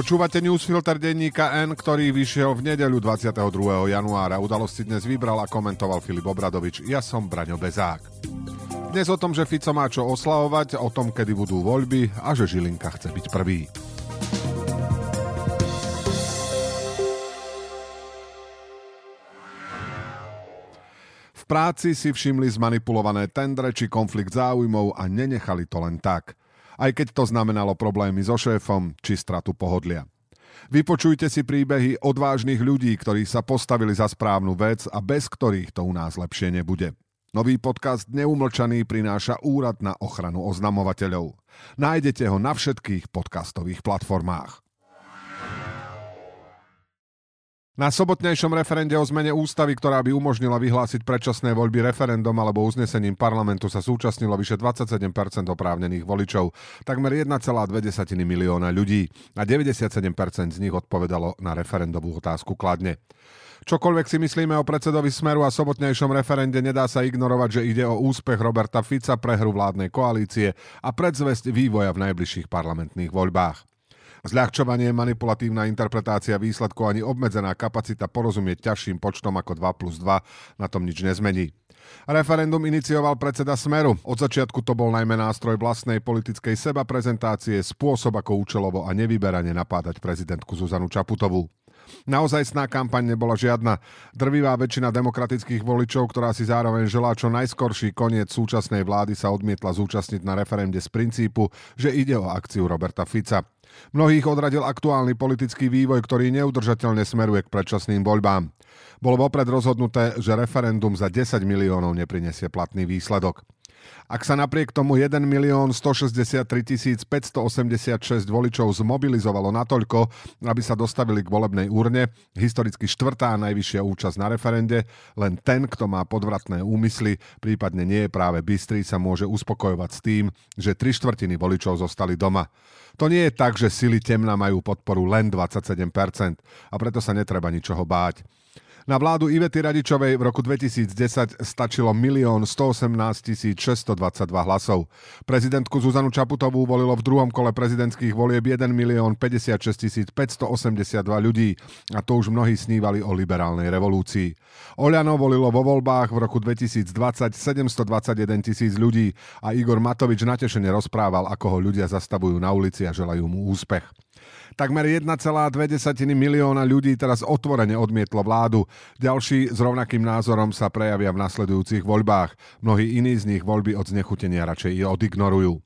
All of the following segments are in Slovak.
Počúvate newsfilter denníka N, ktorý vyšiel v nedeľu 22. januára. Udalosti dnes vybral a komentoval Filip Obradovič. Ja som Braňo Bezák. Dnes o tom, že Fico má čo oslavovať, o tom, kedy budú voľby a že Žilinka chce byť prvý. Práci si všimli zmanipulované tendre či konflikt záujmov a nenechali to len tak aj keď to znamenalo problémy so šéfom či stratu pohodlia. Vypočujte si príbehy odvážnych ľudí, ktorí sa postavili za správnu vec a bez ktorých to u nás lepšie nebude. Nový podcast Neumlčaný prináša Úrad na ochranu oznamovateľov. Nájdete ho na všetkých podcastových platformách. Na sobotnejšom referende o zmene ústavy, ktorá by umožnila vyhlásiť predčasné voľby referendum alebo uznesením parlamentu sa súčasnilo vyše 27% oprávnených voličov, takmer 1,2 milióna ľudí a 97% z nich odpovedalo na referendovú otázku kladne. Čokoľvek si myslíme o predsedovi Smeru a sobotnejšom referende, nedá sa ignorovať, že ide o úspech Roberta Fica, prehru vládnej koalície a predzvesť vývoja v najbližších parlamentných voľbách. Zľahčovanie, manipulatívna interpretácia výsledkov ani obmedzená kapacita porozumieť ťažším počtom ako 2 plus 2 na tom nič nezmení. Referendum inicioval predseda Smeru. Od začiatku to bol najmä nástroj vlastnej politickej seba prezentácie, spôsob ako účelovo a nevyberane napádať prezidentku Zuzanu Čaputovú. Naozajstná kampaň nebola žiadna. Drvivá väčšina demokratických voličov, ktorá si zároveň želá čo najskorší koniec súčasnej vlády, sa odmietla zúčastniť na referende z princípu, že ide o akciu Roberta Fica. Mnohých odradil aktuálny politický vývoj, ktorý neudržateľne smeruje k predčasným voľbám. Bolo vopred rozhodnuté, že referendum za 10 miliónov neprinesie platný výsledok. Ak sa napriek tomu 1 milión 163 586 voličov zmobilizovalo natoľko, aby sa dostavili k volebnej úrne, historicky štvrtá najvyššia účasť na referende, len ten, kto má podvratné úmysly, prípadne nie je práve bystrý, sa môže uspokojovať s tým, že tri štvrtiny voličov zostali doma. To nie je tak, že sily temna majú podporu len 27% a preto sa netreba ničoho báť. Na vládu Ivety Radičovej v roku 2010 stačilo 1 118 622 hlasov. Prezidentku Zuzanu Čaputovú volilo v druhom kole prezidentských volieb 1 56 582 ľudí a to už mnohí snívali o liberálnej revolúcii. Oľano volilo vo voľbách v roku 2020 721 tisíc ľudí a Igor Matovič natešene rozprával, ako ho ľudia zastavujú na ulici a želajú mu úspech. Takmer 1,2 milióna ľudí teraz otvorene odmietlo vládu. Ďalší s rovnakým názorom sa prejavia v nasledujúcich voľbách. Mnohí iní z nich voľby od znechutenia radšej odignorujú.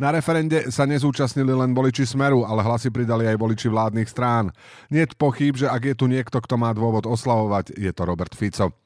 Na referende sa nezúčastnili len voliči Smeru, ale hlasy pridali aj voliči vládnych strán. Nie pochyb, že ak je tu niekto, kto má dôvod oslavovať, je to Robert Fico.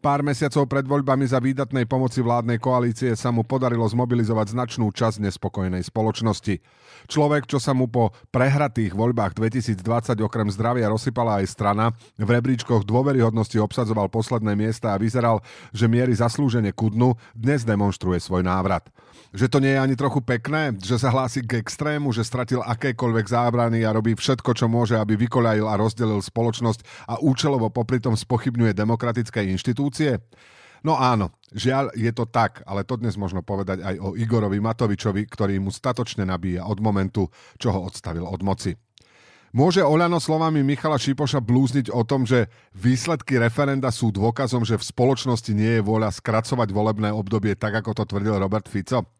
Pár mesiacov pred voľbami za výdatnej pomoci vládnej koalície sa mu podarilo zmobilizovať značnú časť nespokojnej spoločnosti. Človek, čo sa mu po prehratých voľbách 2020 okrem zdravia rozsypala aj strana, v rebríčkoch dôveryhodnosti obsadzoval posledné miesta a vyzeral, že miery zaslúžene kudnu, dnes demonstruje svoj návrat. Že to nie je ani trochu pekné, že sa hlási k extrému, že stratil akékoľvek zábrany a robí všetko, čo môže, aby vykoľajil a rozdelil spoločnosť a účelovo popri tom spochybňuje demokratické inštitúcie inštitúcie? No áno, žiaľ je to tak, ale to dnes možno povedať aj o Igorovi Matovičovi, ktorý mu statočne nabíja od momentu, čo ho odstavil od moci. Môže Oľano slovami Michala Šipoša blúzniť o tom, že výsledky referenda sú dôkazom, že v spoločnosti nie je vôľa skracovať volebné obdobie tak, ako to tvrdil Robert Fico?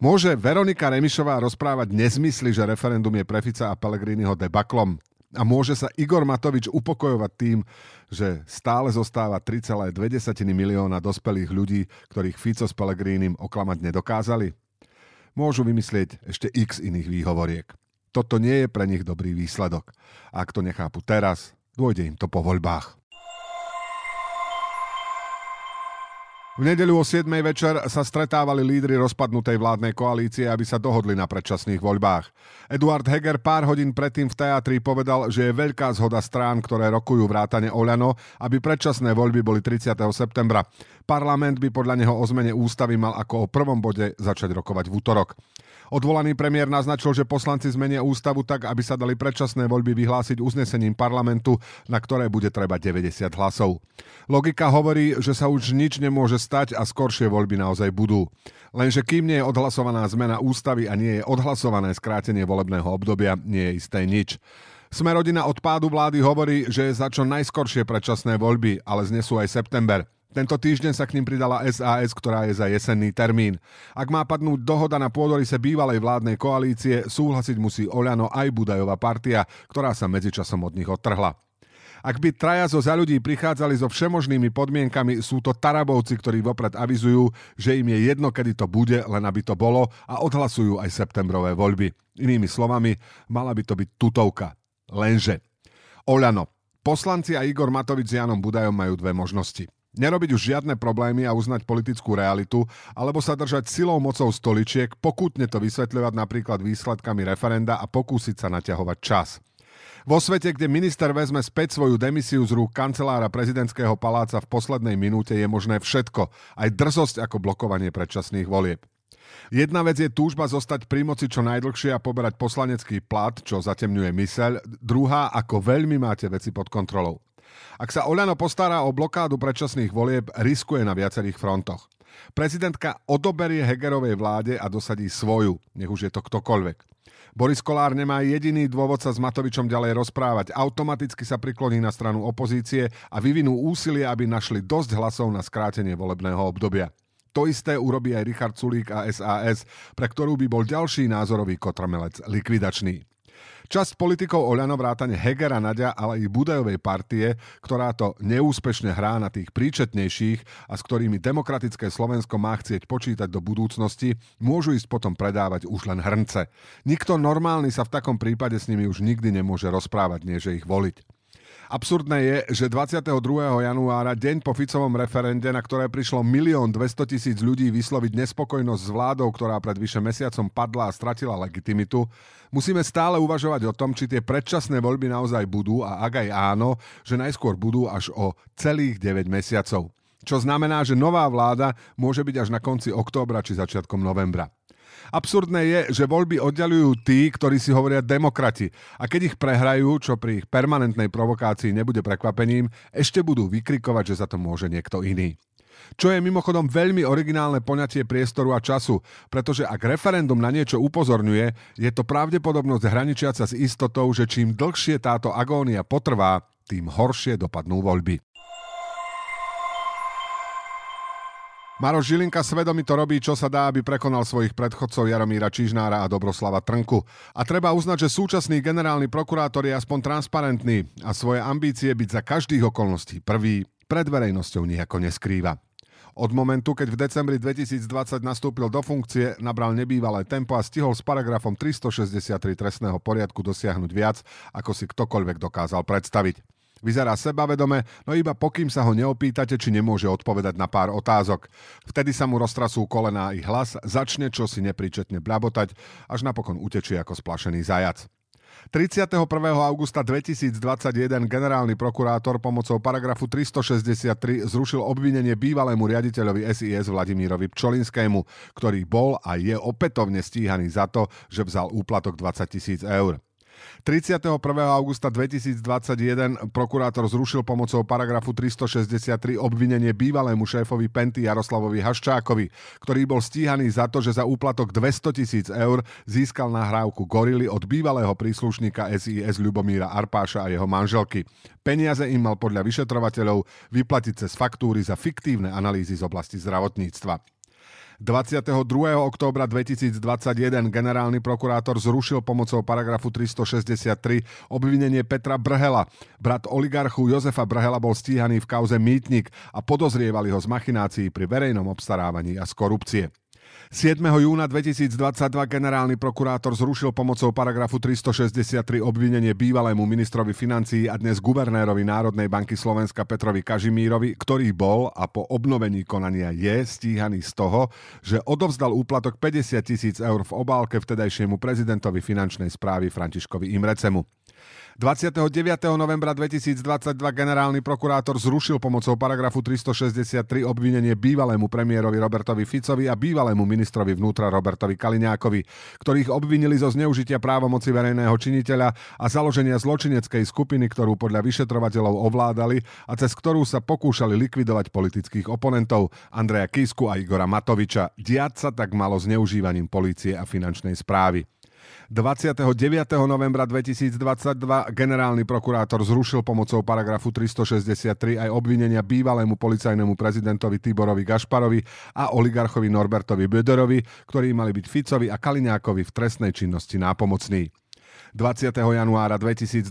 Môže Veronika Remišová rozprávať nezmysly, že referendum je pre Fica a Pelegriniho debaklom? A môže sa Igor Matovič upokojovať tým, že stále zostáva 3,2 milióna dospelých ľudí, ktorých Fico s Pelegrínim oklamať nedokázali? Môžu vymyslieť ešte x iných výhovoriek. Toto nie je pre nich dobrý výsledok. Ak to nechápu teraz, dôjde im to po voľbách. V nedeľu o 7. večer sa stretávali lídry rozpadnutej vládnej koalície, aby sa dohodli na predčasných voľbách. Eduard Heger pár hodín predtým v teatri povedal, že je veľká zhoda strán, ktoré rokujú vrátane Oľano, aby predčasné voľby boli 30. septembra. Parlament by podľa neho o zmene ústavy mal ako o prvom bode začať rokovať v útorok. Odvolaný premiér naznačil, že poslanci zmenia ústavu tak, aby sa dali predčasné voľby vyhlásiť uznesením parlamentu, na ktoré bude treba 90 hlasov. Logika hovorí, že sa už nič nemôže stať a skoršie voľby naozaj budú. Lenže kým nie je odhlasovaná zmena ústavy a nie je odhlasované skrátenie volebného obdobia, nie je isté nič. Sme rodina od pádu vlády hovorí, že je za čo najskoršie predčasné voľby, ale znesú aj september. Tento týždeň sa k ním pridala SAS, ktorá je za jesenný termín. Ak má padnúť dohoda na pôdorise bývalej vládnej koalície, súhlasiť musí Oľano aj Budajová partia, ktorá sa medzičasom od nich odtrhla. Ak by traja zo za ľudí prichádzali so všemožnými podmienkami, sú to tarabovci, ktorí vopred avizujú, že im je jedno, kedy to bude, len aby to bolo a odhlasujú aj septembrové voľby. Inými slovami, mala by to byť tutovka. Lenže. Oľano. Poslanci a Igor Matovič s Janom Budajom majú dve možnosti. Nerobiť už žiadne problémy a uznať politickú realitu, alebo sa držať silou mocou stoličiek, pokutne to vysvetľovať napríklad výsledkami referenda a pokúsiť sa naťahovať čas. Vo svete, kde minister vezme späť svoju demisiu z rúk kancelára prezidentského paláca v poslednej minúte, je možné všetko, aj drzosť ako blokovanie predčasných volieb. Jedna vec je túžba zostať pri moci čo najdlhšie a poberať poslanecký plat, čo zatemňuje myseľ, druhá, ako veľmi máte veci pod kontrolou. Ak sa Oľano postará o blokádu predčasných volieb, riskuje na viacerých frontoch. Prezidentka odoberie Hegerovej vláde a dosadí svoju, nech už je to ktokoľvek. Boris Kolár nemá jediný dôvod sa s Matovičom ďalej rozprávať. Automaticky sa prikloní na stranu opozície a vyvinú úsilie, aby našli dosť hlasov na skrátenie volebného obdobia. To isté urobí aj Richard Sulík a SAS, pre ktorú by bol ďalší názorový kotrmelec likvidačný. Časť politikov Oľano vrátane Hegera Nadia, ale i Budajovej partie, ktorá to neúspešne hrá na tých príčetnejších a s ktorými demokratické Slovensko má chcieť počítať do budúcnosti, môžu ísť potom predávať už len hrnce. Nikto normálny sa v takom prípade s nimi už nikdy nemôže rozprávať, nie že ich voliť. Absurdné je, že 22. januára, deň po Ficovom referende, na ktoré prišlo 1 200 tisíc ľudí vysloviť nespokojnosť s vládou, ktorá pred vyše mesiacom padla a stratila legitimitu, musíme stále uvažovať o tom, či tie predčasné voľby naozaj budú a ak aj áno, že najskôr budú až o celých 9 mesiacov. Čo znamená, že nová vláda môže byť až na konci októbra či začiatkom novembra. Absurdné je, že voľby oddalujú tí, ktorí si hovoria demokrati. A keď ich prehrajú, čo pri ich permanentnej provokácii nebude prekvapením, ešte budú vykrikovať, že za to môže niekto iný. Čo je mimochodom veľmi originálne poňatie priestoru a času, pretože ak referendum na niečo upozorňuje, je to pravdepodobnosť hraničiaca s istotou, že čím dlhšie táto agónia potrvá, tým horšie dopadnú voľby. Maroš Žilinka svedomito robí, čo sa dá, aby prekonal svojich predchodcov Jaromíra Čižnára a Dobroslava Trnku. A treba uznať, že súčasný generálny prokurátor je aspoň transparentný a svoje ambície byť za každých okolností prvý pred verejnosťou nejako neskrýva. Od momentu, keď v decembri 2020 nastúpil do funkcie, nabral nebývalé tempo a stihol s paragrafom 363 trestného poriadku dosiahnuť viac, ako si ktokoľvek dokázal predstaviť. Vyzerá sebavedome, no iba pokým sa ho neopýtate, či nemôže odpovedať na pár otázok. Vtedy sa mu roztrasú kolená i hlas, začne čo si nepríčetne bľabotať, až napokon utečie ako splašený zajac. 31. augusta 2021 generálny prokurátor pomocou paragrafu 363 zrušil obvinenie bývalému riaditeľovi SIS Vladimírovi Pčolinskému, ktorý bol a je opätovne stíhaný za to, že vzal úplatok 20 tisíc eur. 31. augusta 2021 prokurátor zrušil pomocou paragrafu 363 obvinenie bývalému šéfovi Penty Jaroslavovi Haščákovi, ktorý bol stíhaný za to, že za úplatok 200 tisíc eur získal nahrávku Gorily od bývalého príslušníka SIS Ľubomíra Arpáša a jeho manželky. Peniaze im mal podľa vyšetrovateľov vyplatiť cez faktúry za fiktívne analýzy z oblasti zdravotníctva. 22. októbra 2021 generálny prokurátor zrušil pomocou paragrafu 363 obvinenie Petra Brhela. Brat oligarchu Jozefa Brhela bol stíhaný v kauze Mýtnik a podozrievali ho z machinácií pri verejnom obstarávaní a z korupcie. 7. júna 2022 generálny prokurátor zrušil pomocou paragrafu 363 obvinenie bývalému ministrovi financií a dnes guvernérovi Národnej banky Slovenska Petrovi Kažimírovi, ktorý bol a po obnovení konania je stíhaný z toho, že odovzdal úplatok 50 tisíc eur v obálke vtedajšiemu prezidentovi finančnej správy Františkovi Imrecemu. 29. novembra 2022 generálny prokurátor zrušil pomocou paragrafu 363 obvinenie bývalému premiérovi Robertovi Ficovi a bývalému ministrovi vnútra Robertovi Kaliňákovi, ktorých obvinili zo zneužitia právomoci verejného činiteľa a založenia zločineckej skupiny, ktorú podľa vyšetrovateľov ovládali a cez ktorú sa pokúšali likvidovať politických oponentov Andreja Kisku a Igora Matoviča. Diať sa tak malo zneužívaním polície a finančnej správy. 29. novembra 2022 generálny prokurátor zrušil pomocou paragrafu 363 aj obvinenia bývalému policajnému prezidentovi Tiborovi Gašparovi a oligarchovi Norbertovi Böderovi, ktorí mali byť Ficovi a Kaliňákovi v trestnej činnosti nápomocní. 20. januára 2023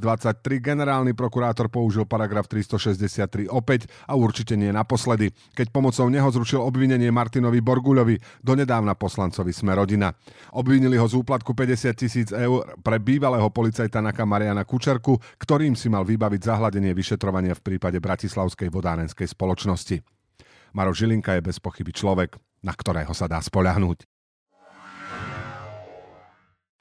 generálny prokurátor použil paragraf 363 opäť a určite nie naposledy, keď pomocou neho zrušil obvinenie Martinovi Borguľovi, donedávna poslancovi Sme rodina. Obvinili ho z úplatku 50 tisíc eur pre bývalého policajta Naka Mariana Kučerku, ktorým si mal vybaviť zahladenie vyšetrovania v prípade Bratislavskej vodárenskej spoločnosti. Maro Žilinka je bez pochyby človek, na ktorého sa dá spoľahnúť.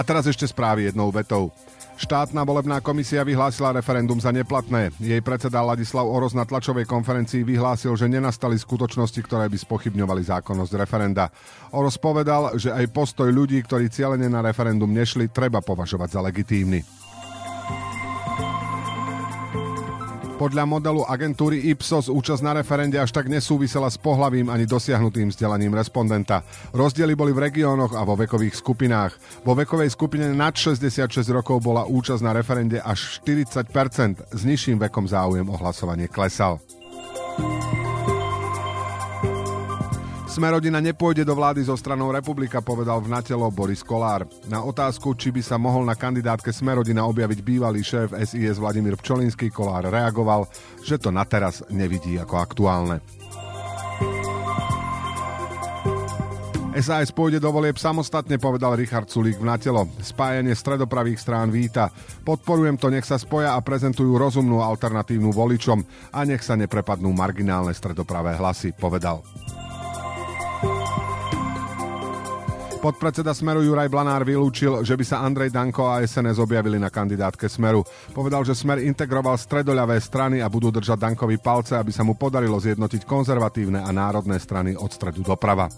A teraz ešte správy jednou vetou. Štátna volebná komisia vyhlásila referendum za neplatné. Jej predseda Ladislav Oroz na tlačovej konferencii vyhlásil, že nenastali skutočnosti, ktoré by spochybňovali zákonnosť referenda. Oroz povedal, že aj postoj ľudí, ktorí cieľene na referendum nešli, treba považovať za legitímny. Podľa modelu agentúry Ipsos účasť na referende až tak nesúvisela s pohlavím ani dosiahnutým vzdelaním respondenta. Rozdiely boli v regiónoch a vo vekových skupinách. Vo vekovej skupine nad 66 rokov bola účasť na referende až 40%, s nižším vekom záujem o hlasovanie klesal. Smerodina nepôjde do vlády so stranou Republika, povedal v Natelo Boris Kolár. Na otázku, či by sa mohol na kandidátke Smerodina objaviť bývalý šéf SIS Vladimír Pčolinský, Kolár reagoval, že to na teraz nevidí ako aktuálne. SAS pôjde do volieb samostatne, povedal Richard Sulík v Natelo. Spájanie stredopravých strán víta. Podporujem to, nech sa spoja a prezentujú rozumnú alternatívnu voličom a nech sa neprepadnú marginálne stredopravé hlasy, povedal. Podpredseda Smeru Juraj Blanár vylúčil, že by sa Andrej Danko a SNS objavili na kandidátke Smeru. Povedal, že Smer integroval stredoľavé strany a budú držať Dankovi palce, aby sa mu podarilo zjednotiť konzervatívne a národné strany od stredu doprava.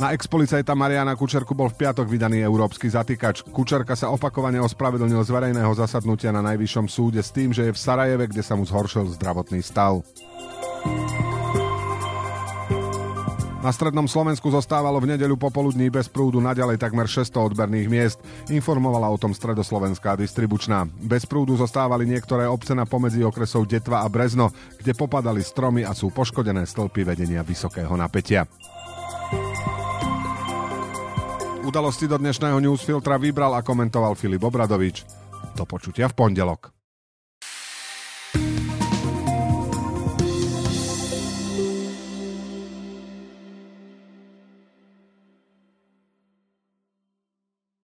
Na expolicajta Mariana Kučerku bol v piatok vydaný európsky zatýkač. Kučerka sa opakovane ospravedlnil z verejného zasadnutia na najvyššom súde s tým, že je v Sarajeve, kde sa mu zhoršil zdravotný stav. Na strednom Slovensku zostávalo v nedeľu popoludní bez prúdu naďalej takmer 600 odberných miest. Informovala o tom stredoslovenská distribučná. Bez prúdu zostávali niektoré obce na pomedzi okresov Detva a Brezno, kde popadali stromy a sú poškodené stĺpy vedenia vysokého napätia. Udalosti do dnešného newsfiltra vybral a komentoval Filip Obradovič. Do počutia v pondelok.